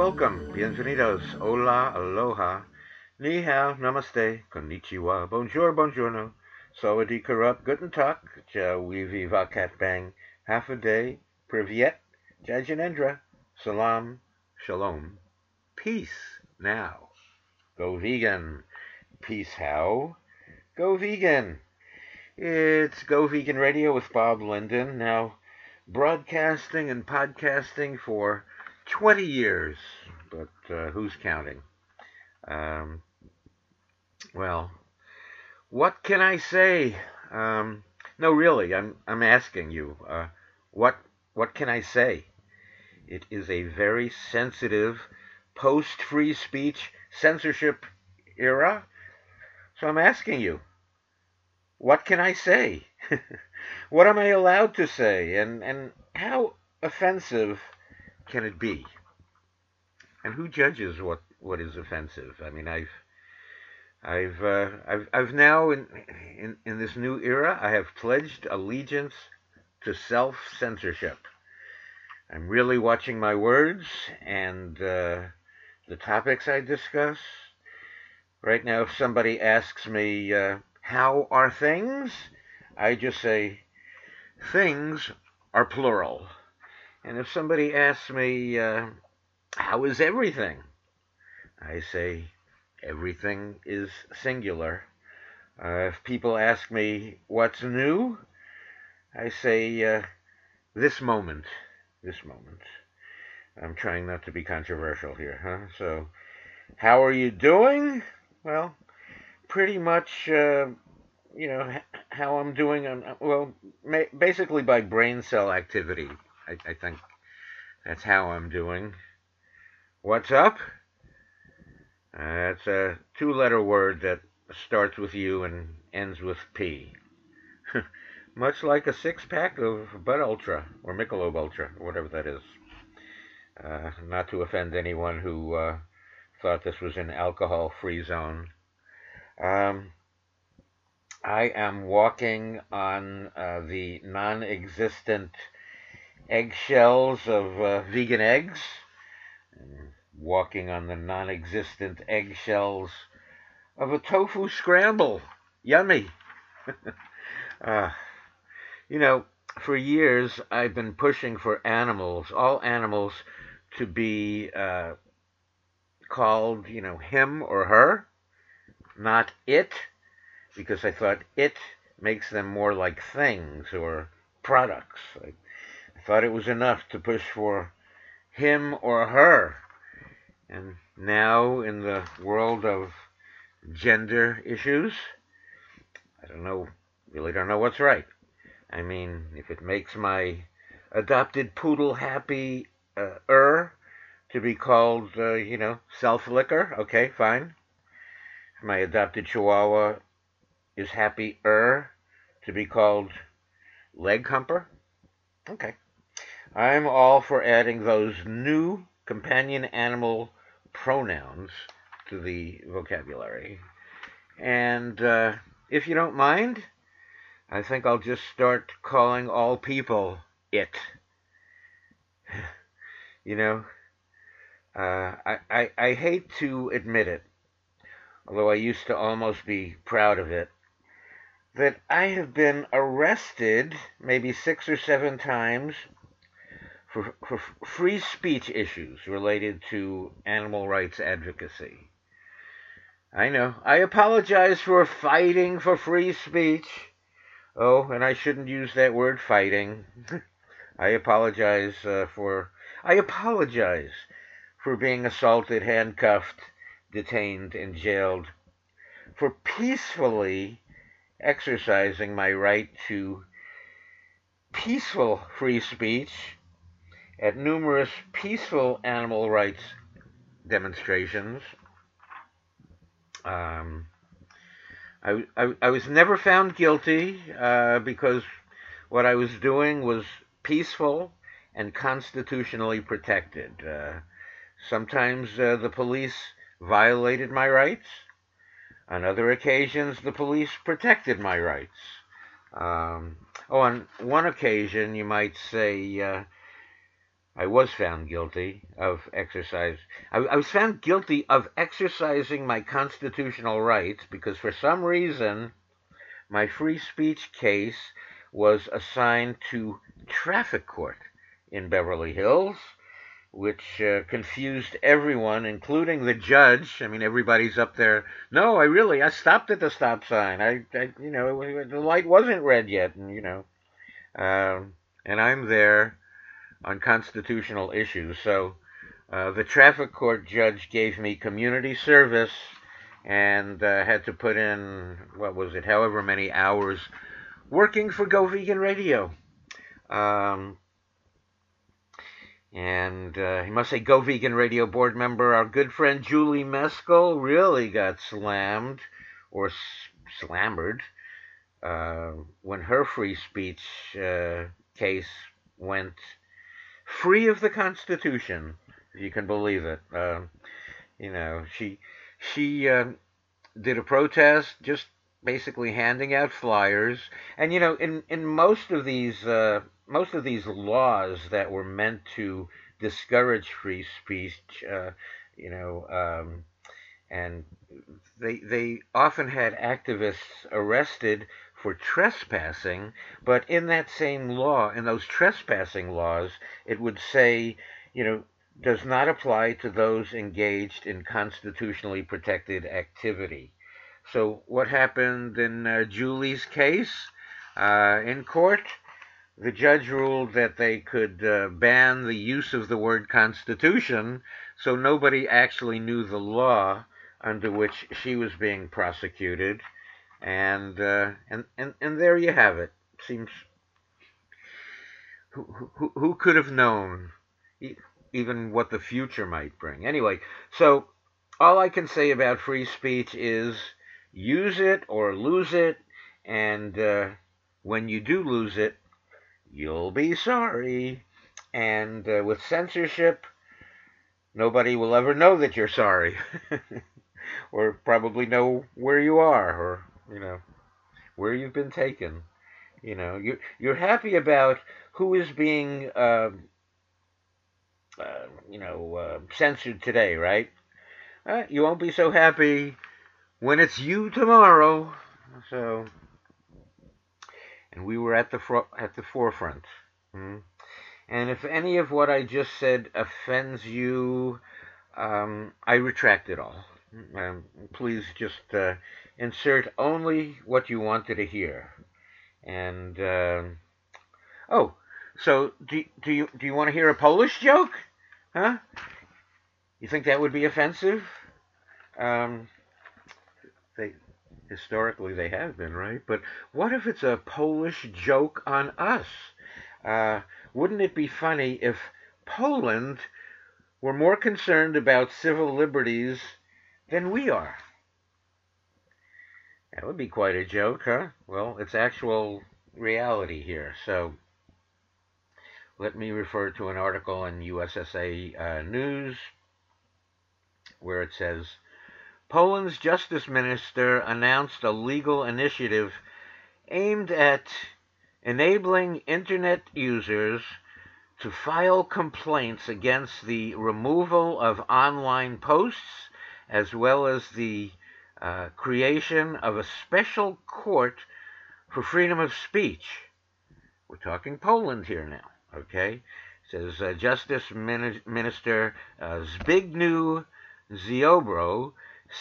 Welcome, bienvenidos, hola, aloha, ni hao, namaste, konnichiwa, bonjour, buongiorno, sawadee karup, guten tag, ja weevi vakat bang, half a day, privyet, jajanendra, salam, shalom, peace. Now. Go vegan. Peace how? Go vegan. It's Go Vegan Radio with Bob Linden. Now, broadcasting and podcasting for 20 years, but uh, who's counting? Um, well, what can I say? Um, no, really, I'm I'm asking you. Uh, what what can I say? It is a very sensitive post-free speech censorship era. So I'm asking you, what can I say? what am I allowed to say? And and how offensive can it be? And who judges what, what is offensive? I mean, I've I've uh, I've I've now in, in in this new era, I have pledged allegiance to self censorship. I'm really watching my words and uh, the topics I discuss. Right now, if somebody asks me uh, how are things, I just say things are plural. And if somebody asks me, uh, how is everything? I say, everything is singular. Uh, if people ask me, what's new? I say, uh, this moment. This moment. I'm trying not to be controversial here, huh? So, how are you doing? Well, pretty much, uh, you know, how I'm doing. Um, well, basically by brain cell activity. I, I think that's how I'm doing. What's up? Uh, it's a two letter word that starts with U and ends with P. Much like a six pack of Bud Ultra or Michelob Ultra, or whatever that is. Uh, not to offend anyone who uh, thought this was an alcohol free zone. Um, I am walking on uh, the non existent eggshells of uh, vegan eggs, walking on the non existent eggshells of a tofu scramble. Yummy. uh, you know, for years I've been pushing for animals, all animals, to be uh, called, you know, him or her, not it, because I thought it makes them more like things or products. Like, thought it was enough to push for him or her. And now, in the world of gender issues, I don't know, really don't know what's right. I mean, if it makes my adopted poodle happy, uh, er, to be called, uh, you know, self licker, okay, fine. My adopted chihuahua is happy, er, to be called leg humper, okay. I'm all for adding those new companion animal pronouns to the vocabulary. And uh, if you don't mind, I think I'll just start calling all people it. you know, uh, I, I, I hate to admit it, although I used to almost be proud of it, that I have been arrested maybe six or seven times for, for free speech issues related to animal rights advocacy. I know. I apologize for fighting for free speech. Oh, and I shouldn't use that word fighting. I apologize uh, for. I apologize for being assaulted, handcuffed, detained, and jailed, for peacefully exercising my right to peaceful free speech at numerous peaceful animal rights demonstrations. Um, I, I, I, was never found guilty uh, because what I was doing was peaceful and constitutionally protected. Uh, sometimes uh, the police violated my rights. On other occasions, the police protected my rights. Um, oh, on one occasion, you might say, uh, I was found guilty of exercise. I, I, was found guilty of exercising my constitutional rights because for some reason my free speech case was assigned to traffic court in Beverly Hills, which uh, confused everyone, including the judge. I mean, everybody's up there. No, I really, I stopped at the stop sign. I, I you know, the light wasn't red yet, and you know, um, and I'm there on constitutional issues. So uh, the traffic court judge gave me community service and uh, had to put in, what was it, however many hours working for Go Vegan Radio. Um, and uh, he must say, Go Vegan Radio board member, our good friend Julie Meskel really got slammed or s- slammered uh, when her free speech uh, case went free of the Constitution. if You can believe it. Uh, you know, she she uh, did a protest, just basically handing out flyers, and you know, in in most of these uh, most of these laws that were meant to discourage free speech, uh, you know. Um, and they they often had activists arrested for trespassing, but in that same law, in those trespassing laws, it would say, you know, does not apply to those engaged in constitutionally protected activity. So, what happened in uh, Julie's case uh, in court? The judge ruled that they could uh, ban the use of the word Constitution, so nobody actually knew the law under which she was being prosecuted and uh, and and and there you have it. Seems who who, who could have known even what the future might bring. Anyway, so all I can say about free speech is use it or lose it, and uh, when you do lose it, you'll be sorry. And uh, with censorship, nobody will ever know that you're sorry, or probably know where you are, or you know, where you've been taken. You know, you you're happy about who is being, uh, uh, you know, uh, censored today, right? Uh, you won't be so happy when it's you tomorrow. So, and we were at the fro- at the forefront. Hmm? And if any of what I just said offends you, um, I retract it all. Um, please just uh, insert only what you wanted to hear. And uh, oh, so do do you do you want to hear a Polish joke? Huh? You think that would be offensive? Um, they historically they have been right, but what if it's a Polish joke on us? Uh, wouldn't it be funny if Poland were more concerned about civil liberties than we are? That would be quite a joke, huh? Well, it's actual reality here. So let me refer to an article in USSA uh, News where it says Poland's justice minister announced a legal initiative aimed at enabling internet users to file complaints against the removal of online posts as well as the uh, creation of a special court for freedom of speech. We're talking Poland here now, okay? It says uh, Justice Minister uh, Zbigniew Ziobro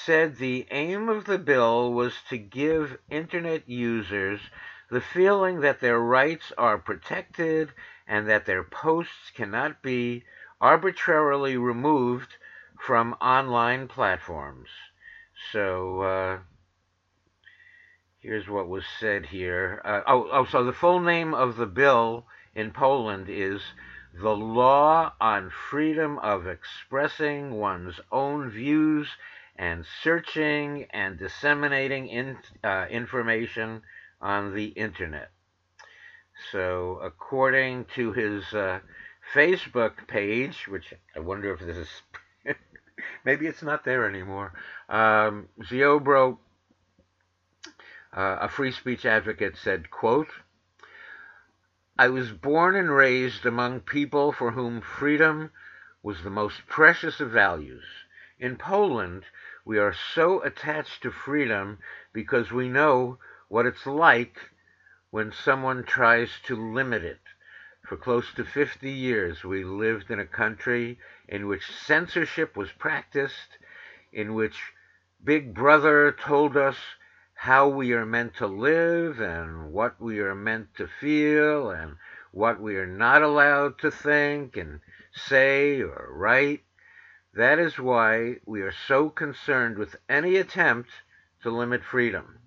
said the aim of the bill was to give internet users the feeling that their rights are protected and that their posts cannot be arbitrarily removed from online platforms. So uh, here's what was said here. Uh, oh, oh, so the full name of the bill in Poland is the Law on Freedom of Expressing One's Own Views and Searching and Disseminating in, uh, Information on the Internet. So, according to his uh, Facebook page, which I wonder if this is maybe it's not there anymore. Um, Ziobro, uh, a free speech advocate, said, quote, I was born and raised among people for whom freedom was the most precious of values. In Poland, we are so attached to freedom because we know what it's like when someone tries to limit it. For close to 50 years, we lived in a country in which censorship was practiced, in which Big Brother told us how we are meant to live and what we are meant to feel and what we are not allowed to think and say or write. That is why we are so concerned with any attempt to limit freedom.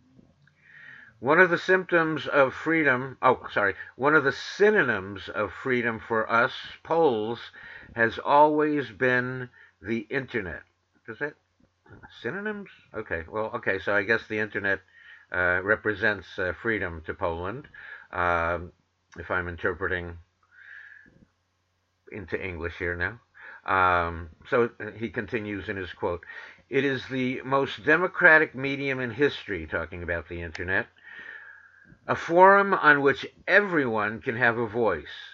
One of the symptoms of freedom, oh, sorry, one of the synonyms of freedom for us Poles has always been the internet. Does that synonyms? Okay, well, okay, so I guess the internet uh, represents uh, freedom to Poland, um, if I'm interpreting into English here now. Um, so he continues in his quote It is the most democratic medium in history, talking about the internet, a forum on which everyone can have a voice.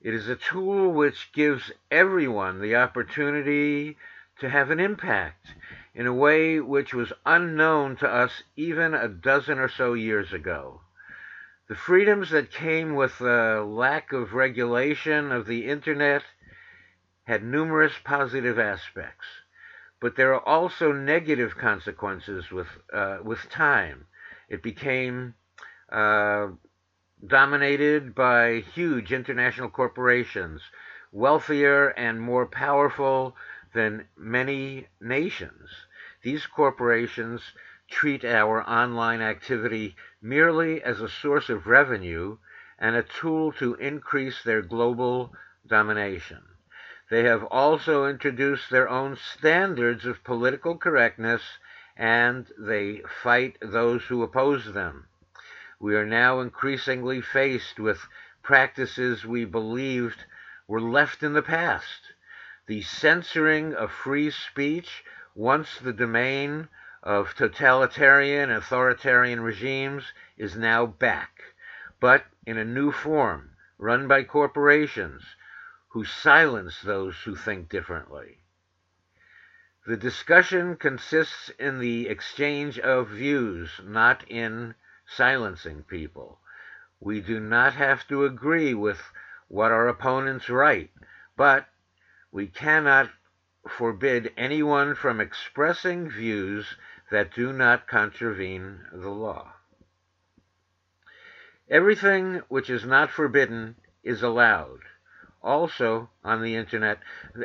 It is a tool which gives everyone the opportunity to have an impact in a way which was unknown to us even a dozen or so years ago. The freedoms that came with the lack of regulation of the internet had numerous positive aspects, but there are also negative consequences with uh, with time. It became uh, dominated by huge international corporations, wealthier and more powerful than many nations. These corporations treat our online activity merely as a source of revenue and a tool to increase their global domination. They have also introduced their own standards of political correctness and they fight those who oppose them. We are now increasingly faced with practices we believed were left in the past. The censoring of free speech, once the domain of totalitarian and authoritarian regimes, is now back, but in a new form, run by corporations who silence those who think differently. The discussion consists in the exchange of views, not in silencing people. We do not have to agree with what our opponents write, but we cannot forbid anyone from expressing views that do not contravene the law. Everything which is not forbidden is allowed also on the internet,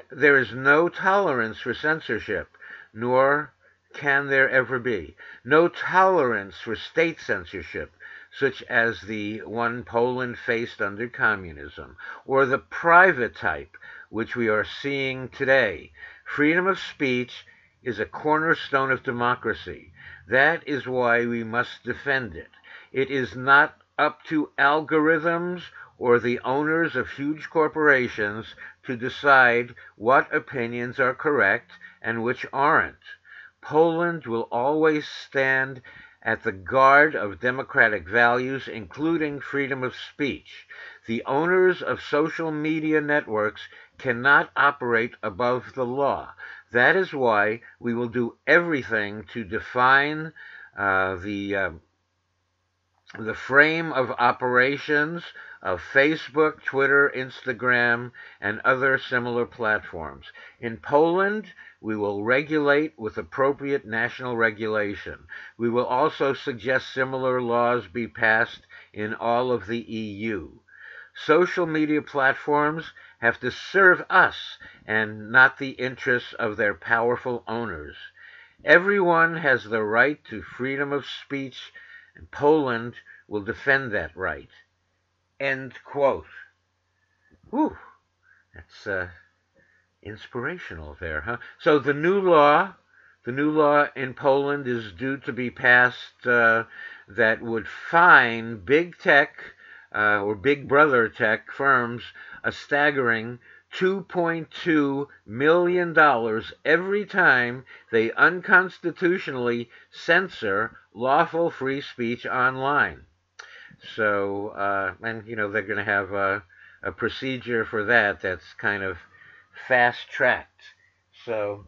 there is no tolerance for censorship, nor can there ever be. No tolerance for state censorship, such as the one Poland faced under communism, or the private type, which we are seeing today. Freedom of speech is a cornerstone of democracy. That is why we must defend it. It is not up to algorithms or the owners of huge corporations to decide what opinions are correct and which aren't. Poland will always stand at the guard of democratic values, including freedom of speech. The owners of social media networks cannot operate above the law. That is why we will do everything to define uh, the uh, the frame of operations of Facebook, Twitter, Instagram, and other similar platforms. In Poland, we will regulate with appropriate national regulation. We will also suggest similar laws be passed in all of the EU. Social media platforms have to serve us and not the interests of their powerful owners. Everyone has the right to freedom of speech, and Poland will defend that right. End quote. Whew, that's uh, inspirational there, huh? So the new law, the new law in Poland is due to be passed uh, that would fine big tech uh, or big brother tech firms a staggering $2.2 million every time they unconstitutionally censor lawful free speech online. So, uh, and you know, they're going to have a, a procedure for that that's kind of fast tracked. So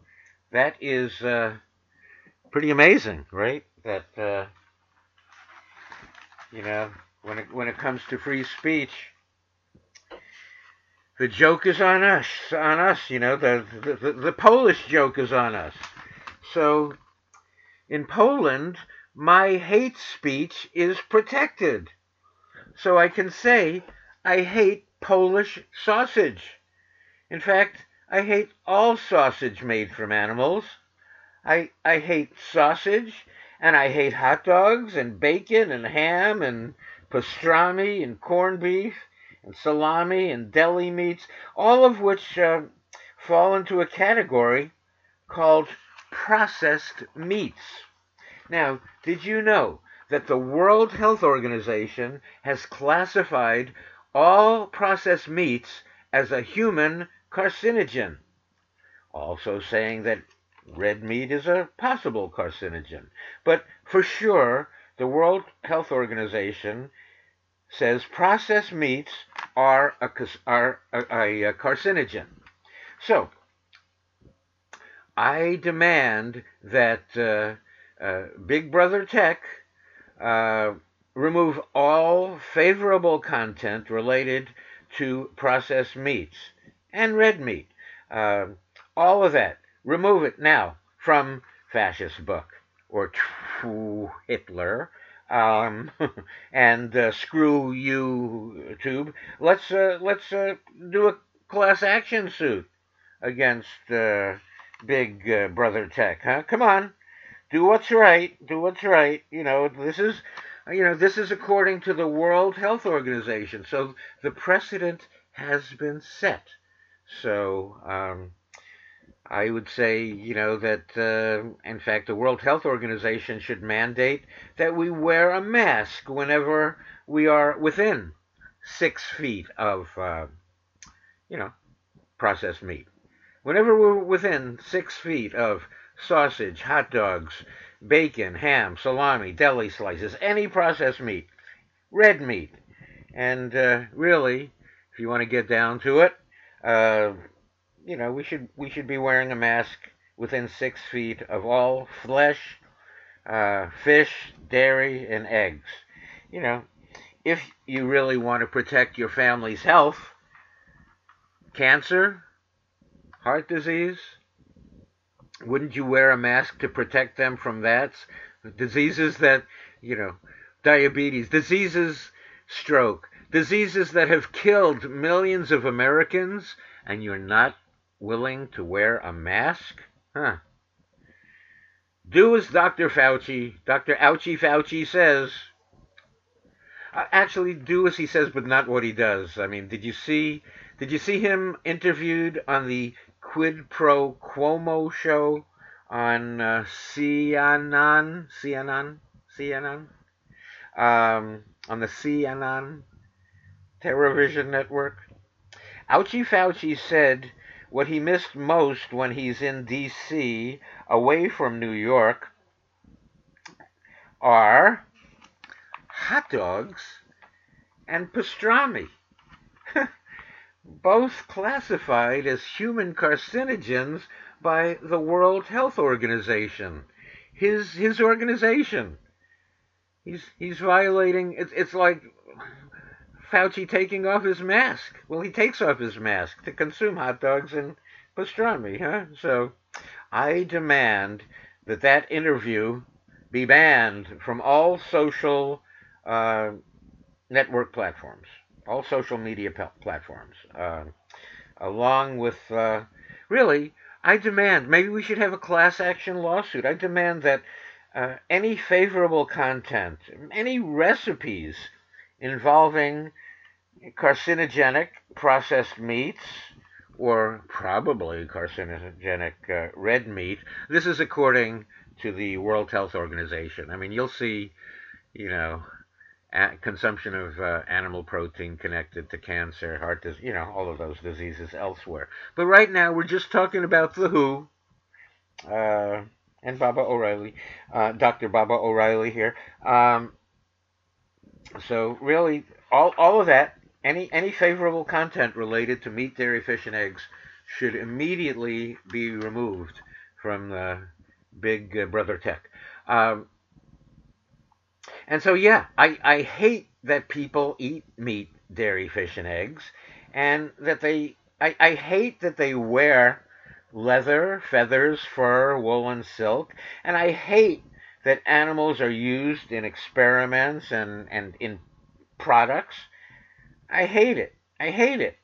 that is uh, pretty amazing, right? That uh, you know, when it when it comes to free speech, the joke is on us, on us. You know, the the, the Polish joke is on us. So in Poland, my hate speech is protected. So I can say I hate Polish sausage. In fact, I hate all sausage made from animals. I, I hate sausage, and I hate hot dogs, and bacon, and ham, and pastrami, and corned beef, and salami, and deli meats, all of which uh, fall into a category called processed meats. Now, did you know that the World Health Organization has classified all processed meats as a human carcinogen. Also saying that red meat is a possible carcinogen. But for sure, the World Health Organization says processed meats are a, are a, a carcinogen. So, I demand that uh, uh, Big Brother Tech uh, remove all favorable content related to processed meats and red meat. Uh, all of that. Remove it now from Fascist Book or Hitler um, and uh, screw you tube. Let's uh, let's uh, do a class action suit against uh, Big uh, Brother Tech, huh? Come on, do what's right. Do what's right. You know this is you know this is according to the World Health Organization. So the precedent has been set. So um, I would say, you know, that uh, in fact the World Health Organization should mandate that we wear a mask whenever we are within six feet of, uh, you know, processed meat. Whenever we're within six feet of sausage, hot dogs, bacon, ham, salami, deli slices, any processed meat, red meat. And uh, really, if you want to get down to it, uh, you know, we should we should be wearing a mask within six feet of all flesh, uh, fish, dairy, and eggs. You know, if you really want to protect your family's health, cancer, heart disease, wouldn't you wear a mask to protect them from that? Diseases that, you know, diabetes, diseases, stroke, diseases that have killed millions of Americans, and you're not willing to wear a mask? Huh. Do as Dr. Fauci, Dr. Ouchie Fauci says. Uh, actually, do as he says, but not what he does. I mean, did you see? Did you see him interviewed on the Quid Pro Cuomo show on uh, CNN? CNN? CNN? Um, on the CNN television network. Ouchie Fauci said what he missed most when he's in D.C. away from New York are hot dogs and pastrami. Both classified as human carcinogens by the World Health Organization. His his organization. He's he's violating. It's it's like Fauci taking off his mask. Well, he takes off his mask to consume hot dogs and pastrami, huh? So I demand that that interview be banned from all social uh, network platforms, all social media platforms, uh, along with, uh, really, I demand, maybe we should have a class action lawsuit. I demand that uh, any favorable content, any recipes involving carcinogenic processed meats or probably carcinogenic uh, red meat. This is according to the World Health Organization. I mean, you'll see, you know, consumption of uh, animal protein connected to cancer, heart disease, you know, all of those diseases elsewhere. But right now, we're just talking about the WHO uh, and Baba O'Riley, uh, Dr. Baba O'Riley here. Um, so really, all all of that, any any favorable content related to meat, dairy, fish, and eggs should immediately be removed from the big uh, brother tech. Um, and so, yeah, I, I hate that people eat meat, dairy, fish, and eggs, and that they, I, I hate that they wear leather, feathers, fur, wool, and silk, and I hate that animals are used in experiments and, and in products. I hate it. I hate it.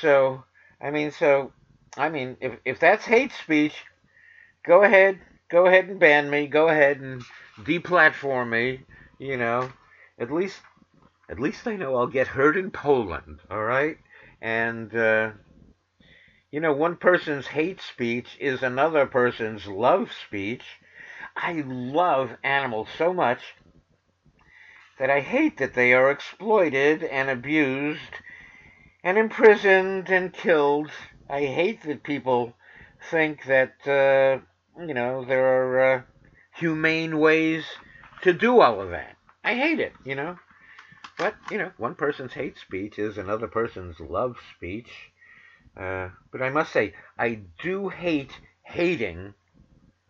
So, I mean, so, I mean, if, if that's hate speech, go ahead, go ahead and ban me. Go ahead and deplatform me. You know, at least, at least I know I'll get heard in Poland. All right, and uh, you know, one person's hate speech is another person's love speech. I love animals so much that I hate that they are exploited and abused and imprisoned and killed. I hate that people think that, uh, you know, there are uh, humane ways to do all of that. I hate it, you know. But, you know, one person's hate speech is another person's love speech. Uh, but I must say, I do hate hating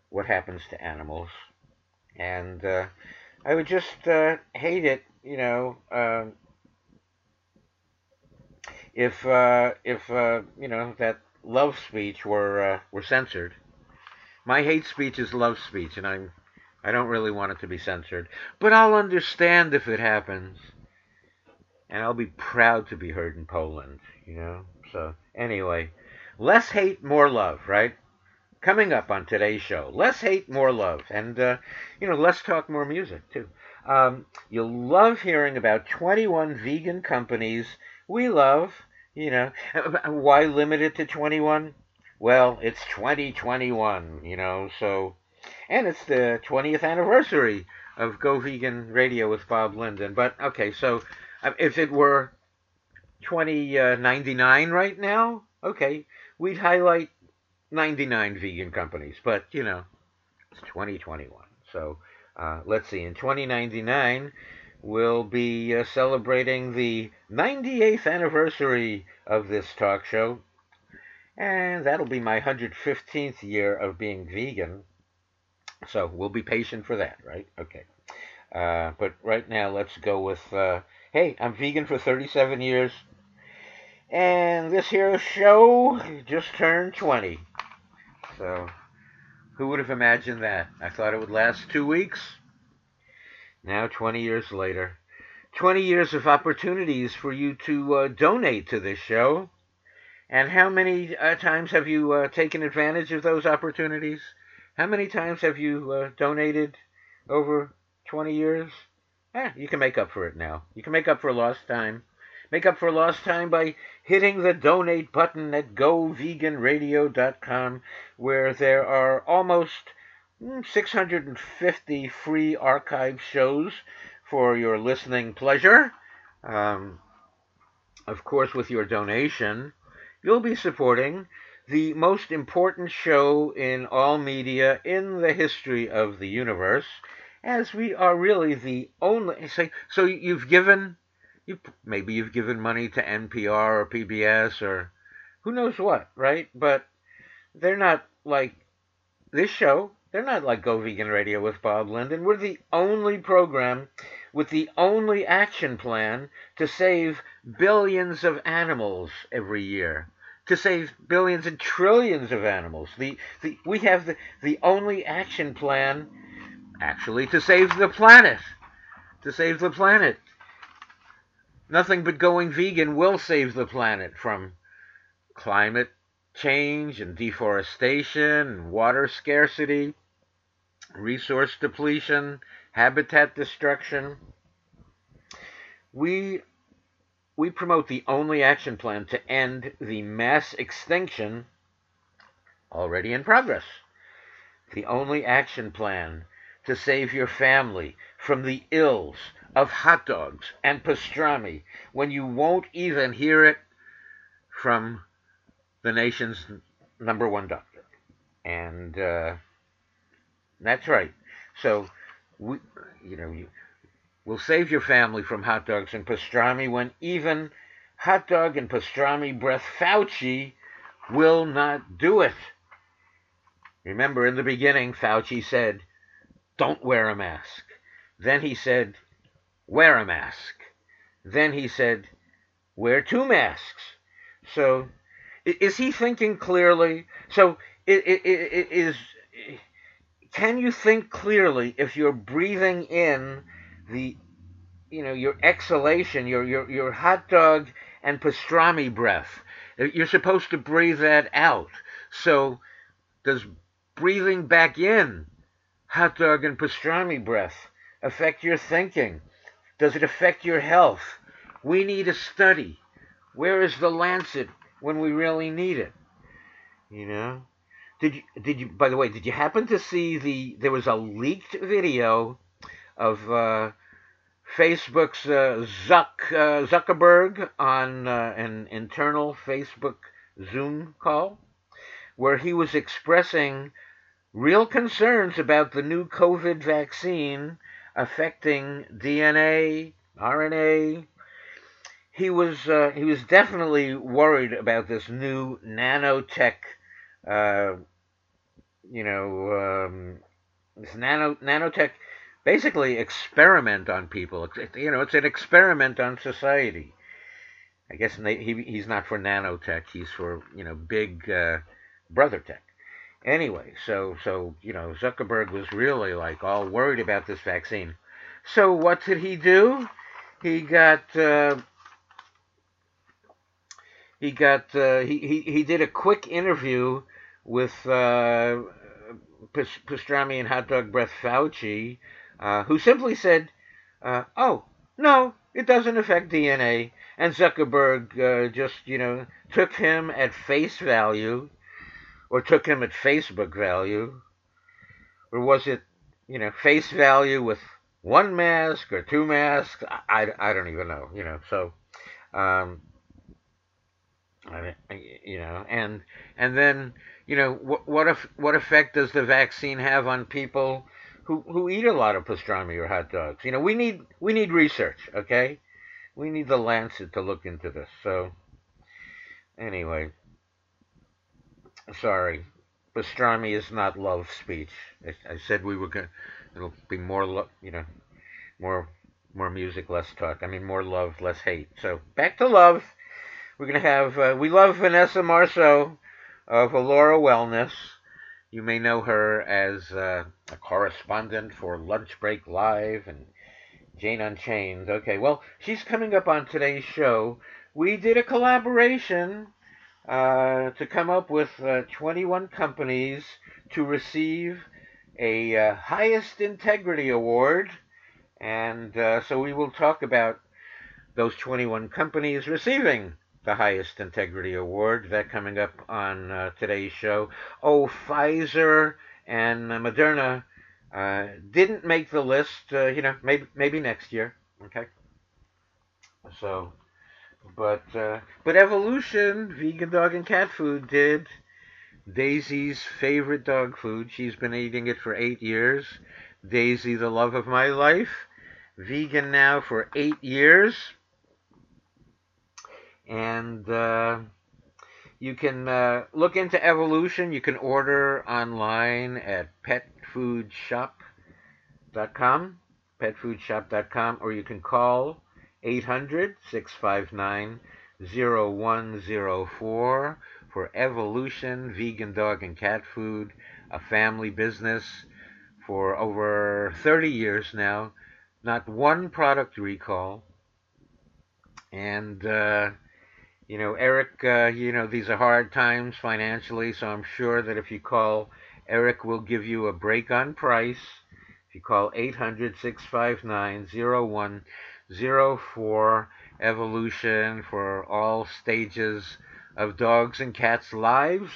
what happens to animals. And uh, I would just uh, hate it, you know, um, if uh, if uh, you know that love speech were uh, were censored. My hate speech is love speech, and I'm I don't really want it to be censored, but I'll understand if it happens, and I'll be proud to be heard in Poland. You know. So anyway, less hate, more love, right? coming up on today's show. Less hate, more love, and uh, you know, less talk, more music too. Um, you'll love hearing about 21 vegan companies we love. You know, why limit it to 21? Well, it's 2021. You know, so and it's the 20th anniversary of Go Vegan Radio with Bob Linden. But okay, so uh, if it were 2099 uh, right now, okay, we'd highlight 99 vegan companies, but you know, it's 2021. So uh, let's see, in 2099, we'll be uh, celebrating the 98th anniversary of this talk show, and that'll be my 115th year of being vegan. So we'll be patient for that, right? Okay. Uh, but right now, let's go with uh, hey, I'm vegan for 37 years. And this here show just turned 20. So, who would have imagined that? I thought it would last two weeks. Now, 20 years later, 20 years of opportunities for you to uh, donate to this show. And how many uh, times have you uh, taken advantage of those opportunities? How many times have you uh, donated over 20 years? Eh, you can make up for it now. You can make up for lost time. Make up for lost time by hitting the donate button at goveganradio.com, where there are almost hmm, 650 free archive shows for your listening pleasure. Um, of course, with your donation, you'll be supporting the most important show in all media in the history of the universe, as we are really the only. So you've given you maybe you've given money to NPR or PBS or who knows what, right? But they're not like this show. They're not like Go Vegan Radio with Bob Linden. We're the only program with the only action plan to save billions of animals every year. To save billions and trillions of animals. The, the, we have the, the only action plan, actually, to save the planet. To save the planet. Nothing but going vegan will save the planet from climate change and deforestation and water scarcity, resource depletion, habitat destruction. We we promote the only action plan to end the mass extinction already in progress. The only action plan to save your family from the ills of hot dogs and pastrami when you won't even hear it from the nation's number one doctor. And uh, that's right. So, we, you know, you, will save your family from hot dogs and pastrami when even hot dog and pastrami breath Fauci will not do it. Remember, in the beginning, Fauci said, don't wear a mask. Then he said, wear a mask. Then he said, wear two masks. So, is he thinking clearly? So, is can you think clearly if you're breathing in the you know your exhalation your your your hot dog and pastrami breath. You're supposed to breathe that out. So does breathing back in hot dog and pastrami breath affect your thinking? Does it affect your health? We need a study. Where is the lancet when we really need it? You know? Did you did you by the way did you happen to see the there was a leaked video of uh, Facebook's uh, Zuck uh, Zuckerberg on uh, an internal Facebook Zoom call where he was expressing real concerns about the new COVID vaccine affecting DNA, RNA. He was uh, he was definitely worried about this new nanotech uh, you know, um, this nano nanotech basically experiment on people. You know, it's an experiment on society. I guess he he's not for nanotech. He's for you know big uh, brother tech. Anyway, so so you know Zuckerberg was really like all worried about this vaccine. So what did he do? He got uh, he got uh, he, he he did a quick interview with uh, pastrami and hot dog breath Fauci, uh, who simply said, uh, "Oh no, it doesn't affect DNA," and Zuckerberg uh, just you know took him at face value, or took him at Facebook value, or was it you know face value with one mask or two masks? I, I, I don't even know. You know so. Um, I, you know, and and then you know, what what if, what effect does the vaccine have on people who who eat a lot of pastrami or hot dogs? You know, we need we need research, okay? We need the Lancet to look into this. So anyway, sorry, pastrami is not love speech. I, I said we were going. It'll be more, lo- you know, more more music, less talk. I mean, more love, less hate. So back to love. We're gonna have. Uh, we love Vanessa Marceau of Alora Wellness. You may know her as uh, a correspondent for Lunch Break Live and Jane Unchained. Okay, well, she's coming up on today's show. We did a collaboration uh, to come up with uh, 21 companies to receive a uh, highest integrity award. And uh, so we will talk about those 21 companies receiving the highest integrity award. That coming up on uh, today's show. Oh, Pfizer and Moderna uh, didn't make the list. Uh, you know, maybe maybe next year. Okay. So, but uh, but evolution, vegan dog and cat food did. Daisy's favorite dog food. She's been eating it for eight years. Daisy, the love of my life. Vegan now for eight years and uh, you can uh, look into evolution. You can order online at petfoodshop.com, petfoodshop.com, or you can call 800 659 0104 for Evolution Vegan Dog and Cat Food, a family business for over 30 years now. Not one product recall. And uh, you know, Eric, uh, you know, these are hard times financially, so I'm sure that if you call, Eric will give you a break on price. If you call 800 659 0104 Evolution for all stages of dogs and cats' lives.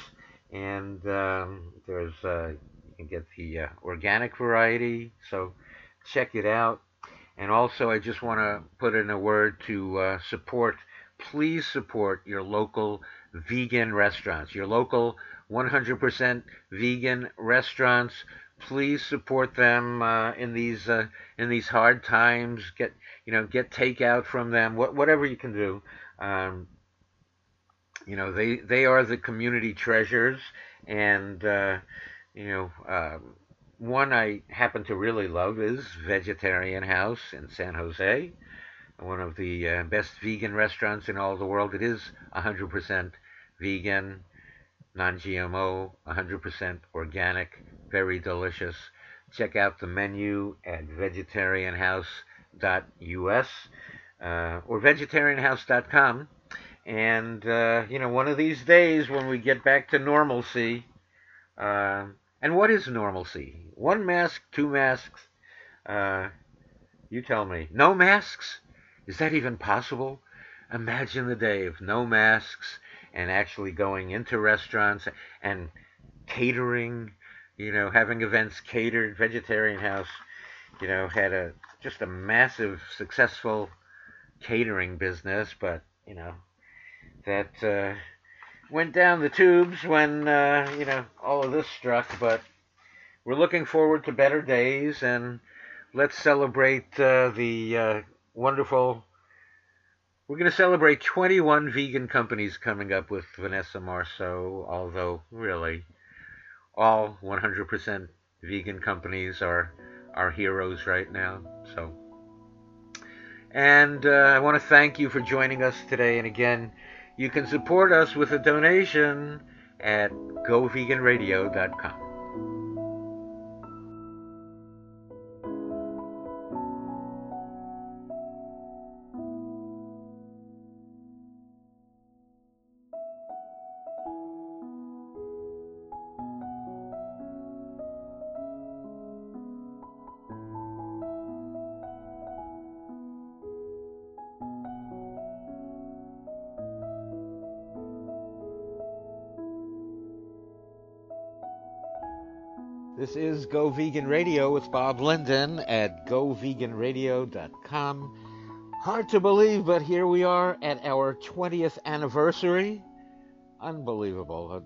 And um, there's, uh, you can get the uh, organic variety, so check it out. And also, I just want to put in a word to uh, support please support your local vegan restaurants, your local 100% vegan restaurants. please support them uh, in these uh, in these hard times. Get you know get takeout from them. What, whatever you can do. Um, you know they they are the community treasures, and uh, you know um, one I happen to really love is Vegetarian House in San Jose, one of the uh, best vegan restaurants in all the world. It is 100% vegan, non-GMO, 100% organic, very delicious. Check out the menu at vegetarianhouse.us uh, or vegetarianhouse.com. And, uh, you know, one of these days when we get back to normalcy, uh, and what is normalcy? One mask, two masks? Uh, you tell me. No masks? Is that even possible? Imagine the day of no masks and actually going into restaurants and catering, you know, having events catered. Vegetarian House, you know, had a just a massive successful catering business, but you know, that uh, went down the tubes when uh, you know all of this struck. But we're looking forward to better days, and let's celebrate uh, the uh, wonderful. We're going to celebrate 21 vegan companies coming up with Vanessa Marceau, although really all 100% vegan companies are our heroes right now. So, and uh, I want to thank you for joining us today. And again, you can support us with a donation at goveganradio.com. This is Go Vegan Radio with Bob Linden at goveganradio.com. Hard to believe, but here we are at our 20th anniversary. Unbelievable. A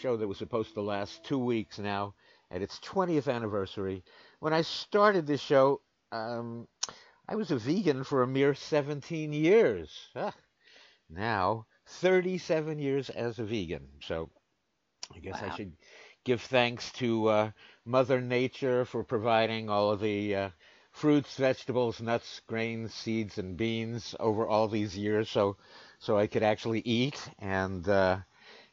show that was supposed to last two weeks now at its 20th anniversary. When I started this show, um, I was a vegan for a mere 17 years. Ah, now, 37 years as a vegan. So I guess wow. I should give thanks to uh, Mother Nature for providing all of the uh, fruits, vegetables, nuts, grains, seeds, and beans over all these years, so so I could actually eat and. Uh,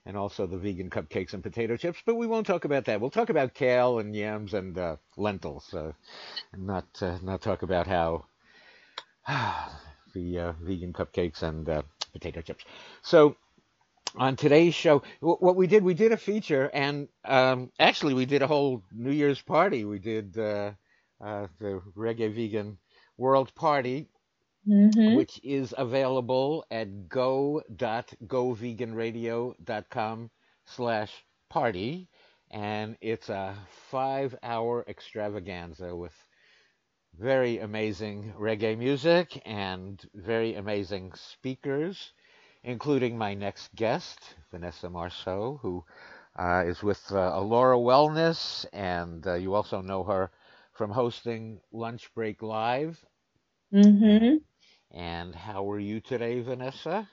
and also the vegan cupcakes and potato chips, but we won't talk about that. We'll talk about kale and yams and uh, lentils, uh, and not uh, not talk about how the uh, vegan cupcakes and uh, potato chips. So on today's show, what we did, we did a feature, and um, actually, we did a whole New Year's party. We did uh, uh, the Reggae Vegan World Party, mm-hmm. which is available at go.goveganradio.com slash party, and it's a five-hour extravaganza with very amazing reggae music and very amazing speakers including my next guest, Vanessa Marceau, who uh, is with uh, Alora Wellness, and uh, you also know her from hosting Lunch Break Live. Mm-hmm. And how are you today, Vanessa?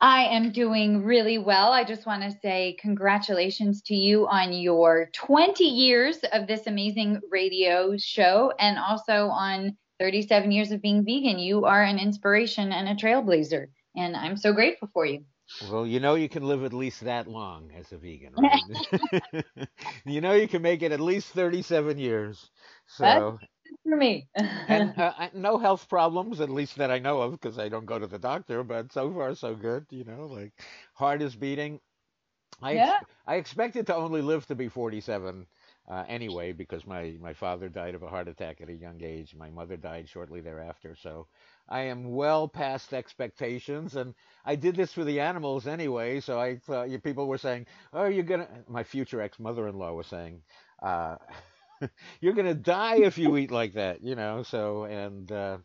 I am doing really well. I just want to say congratulations to you on your 20 years of this amazing radio show and also on 37 years of being vegan. You are an inspiration and a trailblazer and I'm so grateful for you. Well, you know you can live at least that long as a vegan, right? you know you can make it at least 37 years. So That's for me. and uh, no health problems, at least that I know of, because I don't go to the doctor. But so far, so good. You know, like heart is beating. I yeah. ex- I expected to only live to be 47 uh, anyway, because my my father died of a heart attack at a young age. My mother died shortly thereafter. So I am well past expectations, and I did this for the animals anyway. So I thought you people were saying, "Oh, you're gonna." My future ex-mother-in-law was saying, uh, "You're gonna die if you eat like that," you know. So and uh,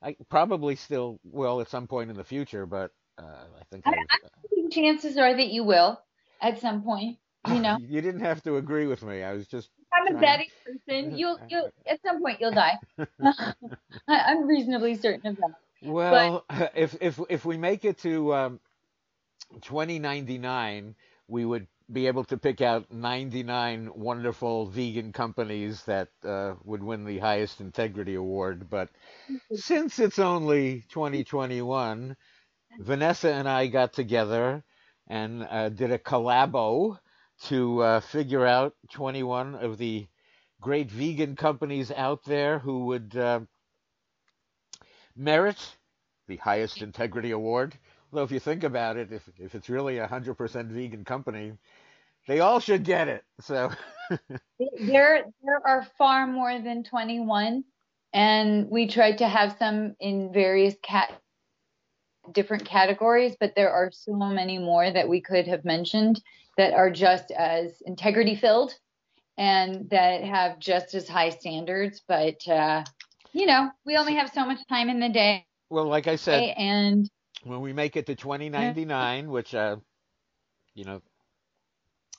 I probably still will at some point in the future, but uh, I think I, I think chances are that you will at some point. You know, you didn't have to agree with me. I was just I'm a betting person. You'll, you'll, at some point, you'll die. I'm reasonably certain of that. Well, but, if if if we make it to um, 2099, we would be able to pick out 99 wonderful vegan companies that uh, would win the highest integrity award. But since it's only 2021, Vanessa and I got together and uh, did a collabo to uh, figure out 21 of the great vegan companies out there who would uh, merit the highest integrity award. Although if you think about it, if if it's really a hundred percent vegan company, they all should get it. So there there are far more than 21, and we tried to have some in various cat different categories, but there are so many more that we could have mentioned that are just as integrity filled and that have just as high standards. But uh, you know, we only have so much time in the day. Well, like I said, and when we make it to 2099, which, uh, you know,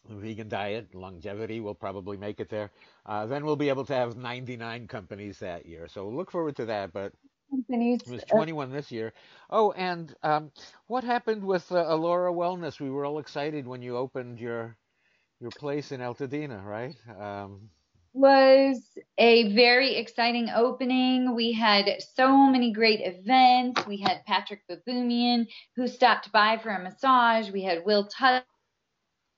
vegan diet, longevity will probably make it there. Uh, then we'll be able to have 99 companies that year. So look forward to that. But companies. It was 21 this year. Oh, and um, what happened with uh, Alora Wellness? We were all excited when you opened your your place in Altadena, right? Um, was a very exciting opening. We had so many great events. We had Patrik Baboumian who stopped by for a massage. We had Will Tuttle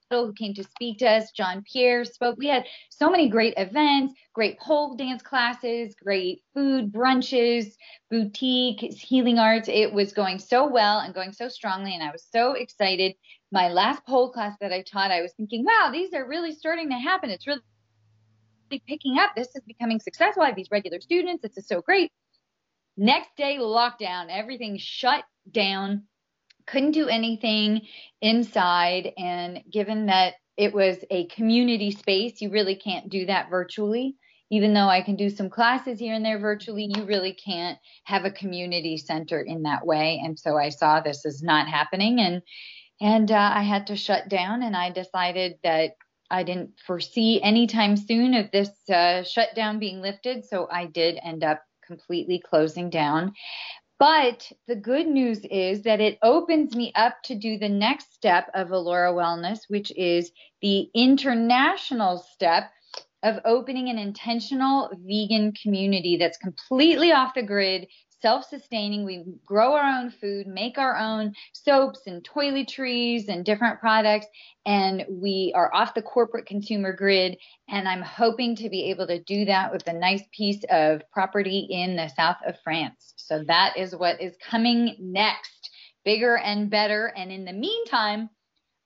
who came to speak to us. John Pierre spoke. We had so many great events, great pole dance classes, great food, brunches, boutique, healing arts. It was going so well and going so strongly, and I was so excited. My last pole class that I taught, I was thinking, wow, these are really starting to happen. It's really picking up. This is becoming successful. I have these regular students. This is so great. Next day, lockdown, everything shut down. Couldn't do anything inside. And given that it was a community space, you really can't do that virtually. Even though I can do some classes here and there virtually, you really can't have a community center in that way. And so I saw this is not happening, and and uh, I had to shut down. And I decided that I didn't foresee anytime soon of this uh, shutdown being lifted, so I did end up completely closing down. But the good news is that it opens me up to do the next step of Alora Wellness, which is the international step of opening an intentional vegan community that's completely off the grid, self-sustaining. We grow our own food, make our own soaps and toiletries and different products, and we are off the corporate consumer grid. And I'm hoping to be able to do that with a nice piece of property in the south of France. So that is what is coming next, bigger and better. And in the meantime,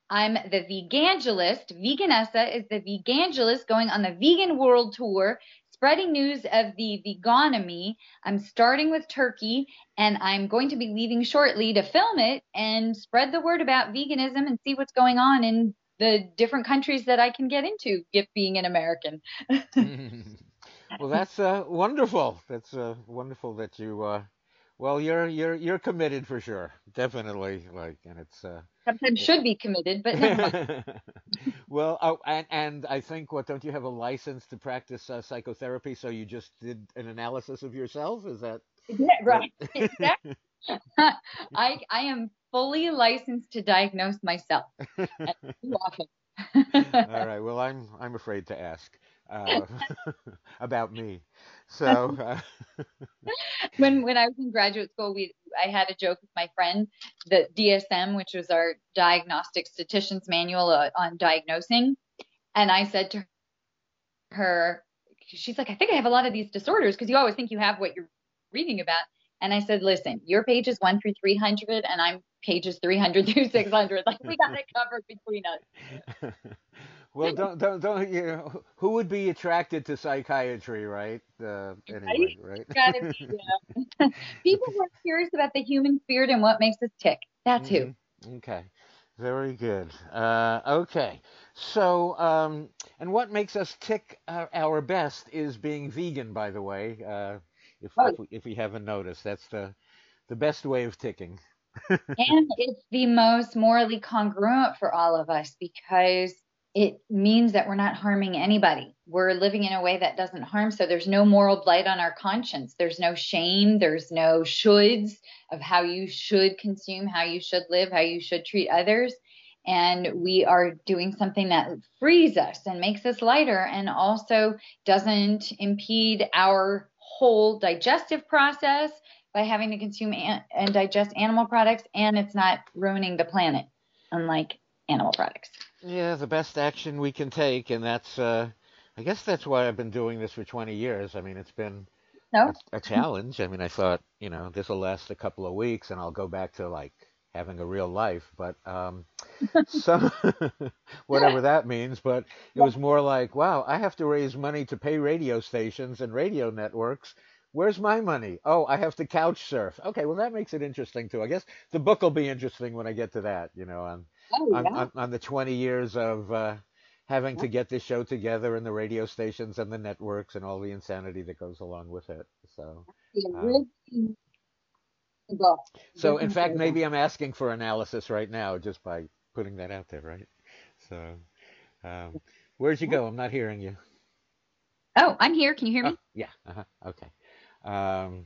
I'm the vegangelist. Veganessa is the vegangelist going on the vegan world tour spreading news of the vegonomy. I'm starting with Turkey and I'm going to be leaving shortly to film it and spread the word about veganism and see what's going on in the different countries that I can get into, if being an American. well, that's uh, wonderful. That's uh, wonderful that you uh, well, you're you're you're committed for sure, definitely. Like, and it's uh, sometimes should be committed, but well, oh, and and I think what don't you have a license to practice uh, psychotherapy? So you just did an analysis of yourself? Is that yeah, right? exactly. I I am fully licensed to diagnose myself. All right. Well, I'm I'm afraid to ask uh, about me. So uh, when when I was in graduate school, we I had a joke with my friend the DSM, which was our diagnostic statistician's manual uh, on diagnosing, and I said to her, she's like, I think I have a lot of these disorders because you always think you have what you're reading about. And I said, listen, your page is one through 300 and I'm pages 300 through 600. Like we got it covered between us. well, don't, don't, don't, you know, who would be attracted to psychiatry, right? Uh, anyway, right? Gotta be, yeah. People who are curious about the human spirit and what makes us tick. That's mm-hmm. who. Okay. Very good. Uh, okay. So, um, and what makes us tick our, our, best is being vegan, by the way. Uh, if, oh. if, we, if we haven't noticed, that's the the best way of ticking. and it's the most morally congruent for all of us because it means that we're not harming anybody. We're living in a way that doesn't harm. So there's no moral blight on our conscience. There's no shame. There's no shoulds of how you should consume, how you should live, how you should treat others. And we are doing something that frees us and makes us lighter and also doesn't impede our whole digestive process by having to consume and digest animal products. And it's not ruining the planet, unlike animal products. Yeah, the best action we can take, and that's, uh, I guess that's why I've been doing this for 20 years. I mean, it's been no. a, a challenge. I mean, I thought, you know, this will last a couple of weeks, and I'll go back to like having a real life, but um, some whatever that means. But it was more like, wow, I have to raise money to pay radio stations and radio networks. Where's my money? Oh, I have to couch surf. Okay, well that makes it interesting too. I guess the book will be interesting when I get to that. You know, on oh, yeah. on, on, on, the 20 years of uh, having to get this show together and the radio stations and the networks and all the insanity that goes along with it. So. Um, so in fact, maybe I'm asking for analysis right now just by putting that out there, right? So, um, where'd you go? I'm not hearing you. Oh, I'm here. Can you hear me? Oh, yeah. Uh-huh. Okay. Um,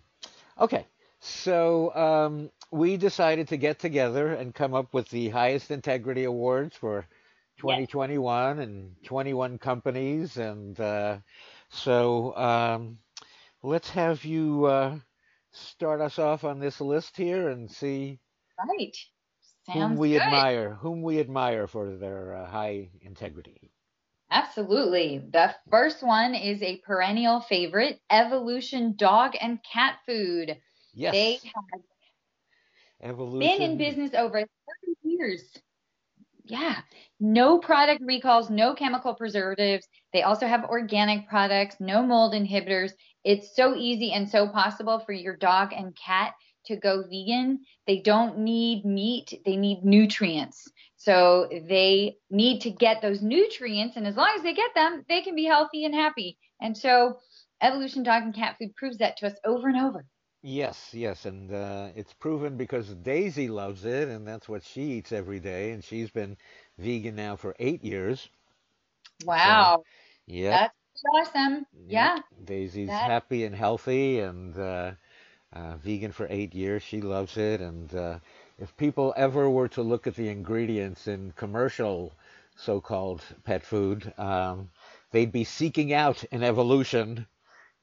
okay. So um, we decided to get together and come up with the highest integrity awards for 2021 yes. and 21 companies, and uh, so um, let's have you uh, start us off on this list here and see right. Sounds whom we good. admire, whom we admire for their uh, high integrity. Absolutely. The first one is a perennial favorite, Evolution Dog and Cat Food. Yes. They have Evolution. been in business over 30 years. Yeah. No product recalls, no chemical preservatives. They also have organic products, no mold inhibitors. It's so easy and so possible for your dog and cat to go vegan. They don't need meat, they need nutrients. So they need to get those nutrients. And as long as they get them, they can be healthy and happy. And so Evolution Dog and Cat Food proves that to us over and over. Yes, yes, and uh, it's proven because Daisy loves it, and that's what she eats every day, and she's been vegan now for eight years. Wow. So, yeah. That's awesome. Yeah. Daisy's that... happy and healthy, and uh, uh, vegan for eight years. She loves it, and uh, if people ever were to look at the ingredients in commercial so-called pet food, um, they'd be seeking out an evolution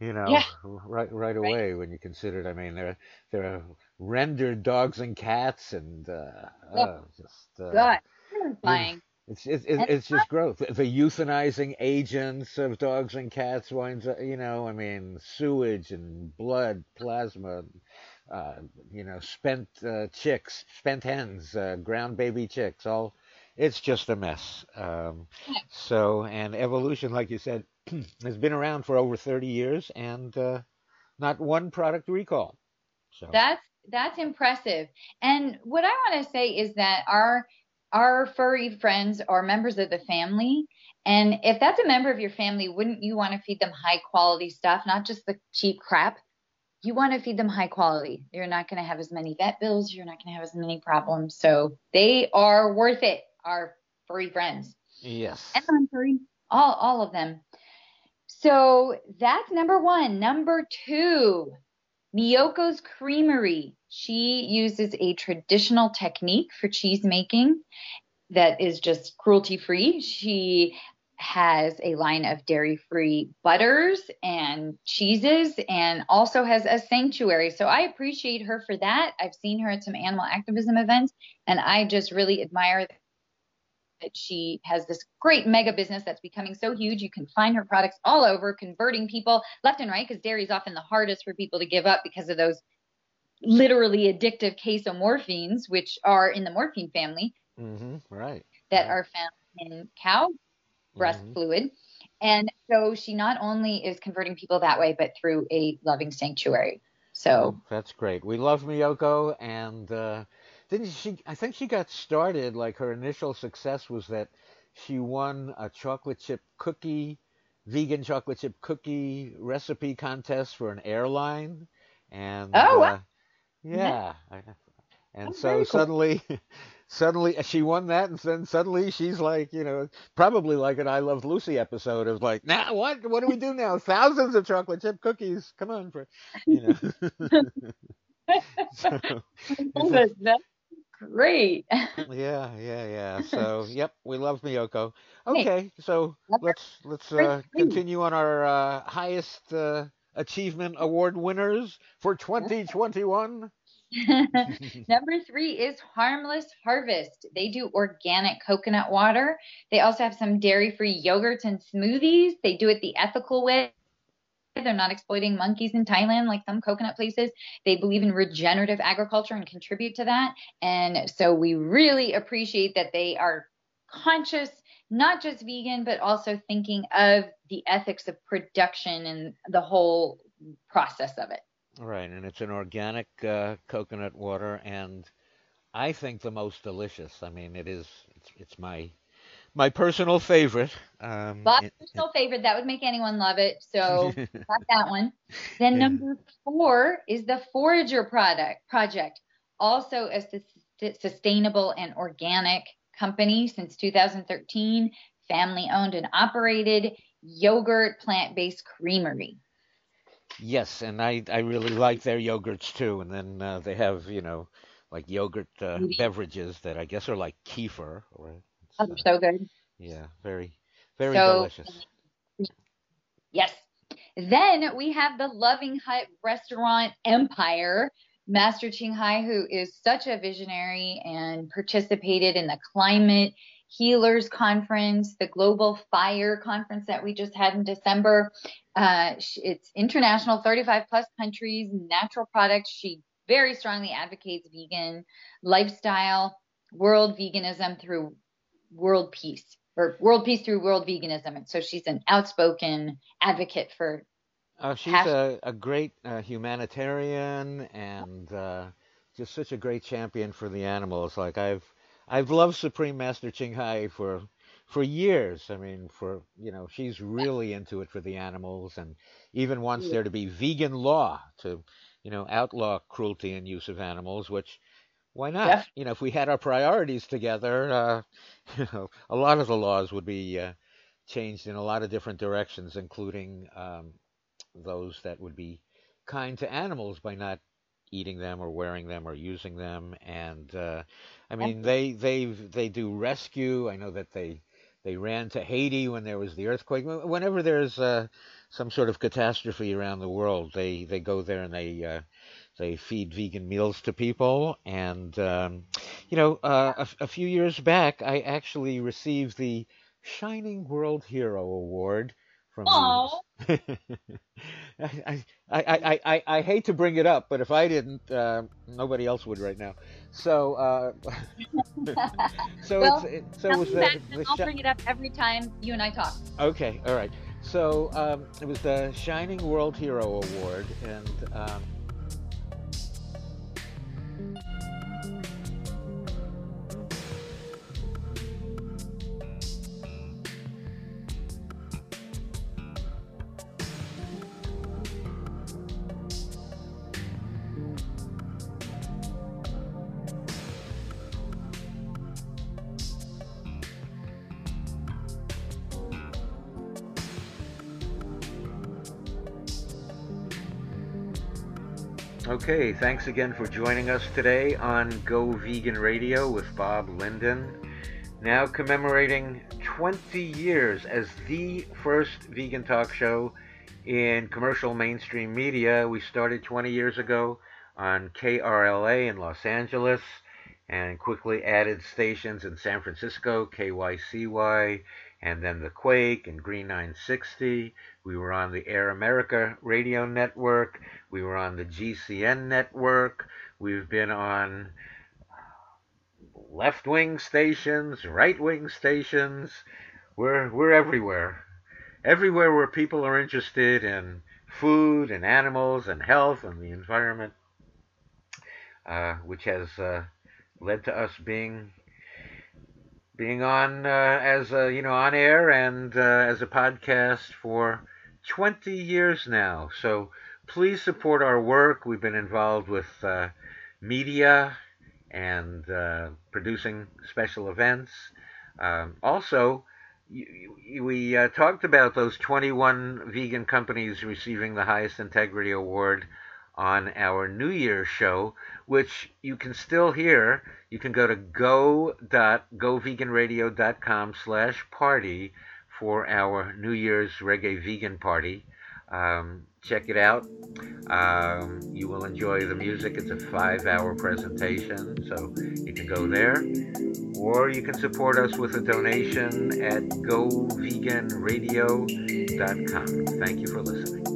you know, yeah. right right away right. when you consider it. I mean, they're they're rendered dogs and cats, and uh, oh, just uh, God, terrifying. It's it's it's, it's just growth. The euthanizing agents of dogs and cats winds up, you know, I mean, sewage and blood, plasma, uh, you know, spent uh, chicks, spent hens, uh, ground baby chicks, all. It's just a mess. Um, so, and evolution, like you said, has been around for over 30 years and uh, not one product recall. So that's that's impressive. And what I want to say is that our our furry friends are members of the family. And if that's a member of your family, wouldn't you want to feed them high quality stuff, not just the cheap crap? You want to feed them high quality. You're not going to have as many vet bills. You're not going to have as many problems. So they are worth it, our furry friends. Yes. And I'm furry, all, all of them. So that's number one. Number two, Miyoko's Creamery. She uses a traditional technique for cheese making that is just cruelty free. She has a line of dairy free butters and cheeses and also has a sanctuary. So I appreciate her for that. I've seen her at some animal activism events and I just really admire that she has this great mega business that's becoming so huge. You can find her products all over, converting people left and right because dairy is often the hardest for people to give up because of those literally addictive casomorphins, which are in the morphine family. Mm-hmm, right. That are found in cow breast mm-hmm. fluid. And so she not only is converting people that way, but through a loving sanctuary. So that's great. We love Miyoko and uh, didn't she? I think she got started. Like her initial success was that she won a chocolate chip cookie, vegan chocolate chip cookie recipe contest for an airline, and oh, uh, yeah, and so suddenly, suddenly she won that, and then suddenly she's like, you know, probably like an I Love Lucy episode of like, now what? What do we do now? Thousands of chocolate chip cookies. Come on, for you know. so, That's great. yeah, yeah, yeah. So, yep, we love Miyoko. Okay, so let's let's uh, continue on our uh, highest uh, achievement award winners for 2021. Number three is Harmless Harvest. They do organic coconut water. They also have some dairy free yogurts and smoothies. They do it the ethical way. They're not exploiting monkeys in Thailand like some coconut places. They believe in regenerative agriculture and contribute to that. And so we really appreciate that they are conscious, not just vegan, but also thinking of the ethics of production and the whole process of it. Right, and it's an organic uh, coconut water, and I think the most delicious. I mean, it is. It's, it's my my personal favorite. Um, Bob's personal favorite. That would make anyone love it. So got that one. Then yeah. number four is the Forager product project, also a su- sustainable and organic company since 2013, family owned and operated yogurt plant based creamery. Yes, and I I really like their yogurts too. And then uh, they have you know like yogurt uh, beverages that I guess are like kefir. Or, oh, so good. Yeah, very very so, delicious. Yes. Then we have the Loving Hut restaurant empire. Master Ching Hai, who is such a visionary and participated in the climate healers conference, the global fire conference that we just had in December. Uh, it's international, 35 plus countries, natural products. She very strongly advocates vegan lifestyle, world veganism through world peace or world peace through world veganism. And so she's an outspoken advocate for. Uh, she's a, a great uh, humanitarian and uh, just such a great champion for the animals. Like I've I've loved Supreme Master Ching Hai for for years. I mean, for you know, she's really into it for the animals, and even wants there to be vegan law to, you know, outlaw cruelty and use of animals. Which, why not? Yeah. You know, if we had our priorities together, uh, you know, a lot of the laws would be uh, changed in a lot of different directions, including um, those that would be kind to animals by not eating them or wearing them or using them. And uh, I mean, they they they do rescue. I know that they they ran to Haiti when there was the earthquake. Whenever there's uh, some sort of catastrophe around the world, they, they go there and they uh, they feed vegan meals to people. And um, you know, uh, a, a few years back, I actually received the Shining World Hero Award from I, I, I, I, I hate to bring it up, but if I didn't, uh, nobody else would right now. So, uh, so well, it's, it, so it was the, the I'll bring it up every time you and I talk. Okay, all right. So um, it was the Shining World Hero Award, and um, Okay, thanks again for joining us today on Go Vegan Radio with Bob Linden. Now commemorating 20 years as the first vegan talk show in commercial mainstream media. We started 20 years ago on KRLA in Los Angeles and quickly added stations in San Francisco, KYCY, and then the Quake and Green 960. We were on the Air America radio network. We were on the GCN network. We've been on left wing stations, right wing stations. We're, we're everywhere. Everywhere where people are interested in food and animals and health and the environment, uh, which has uh, led to us being being on uh, as a, you know on air and uh, as a podcast for 20 years now. So please support our work. We've been involved with uh, media and uh, producing special events. Um, also, we uh, talked about those 21 vegan companies receiving the highest integrity award on our New Year's show, which you can still hear. You can go to go.goveganradio.com slash party for our New Year's Reggae Vegan Party. Um, check it out. Um, you will enjoy the music. It's a five hour presentation, so you can go there. Or you can support us with a donation at goveganradio.com. Thank you for listening.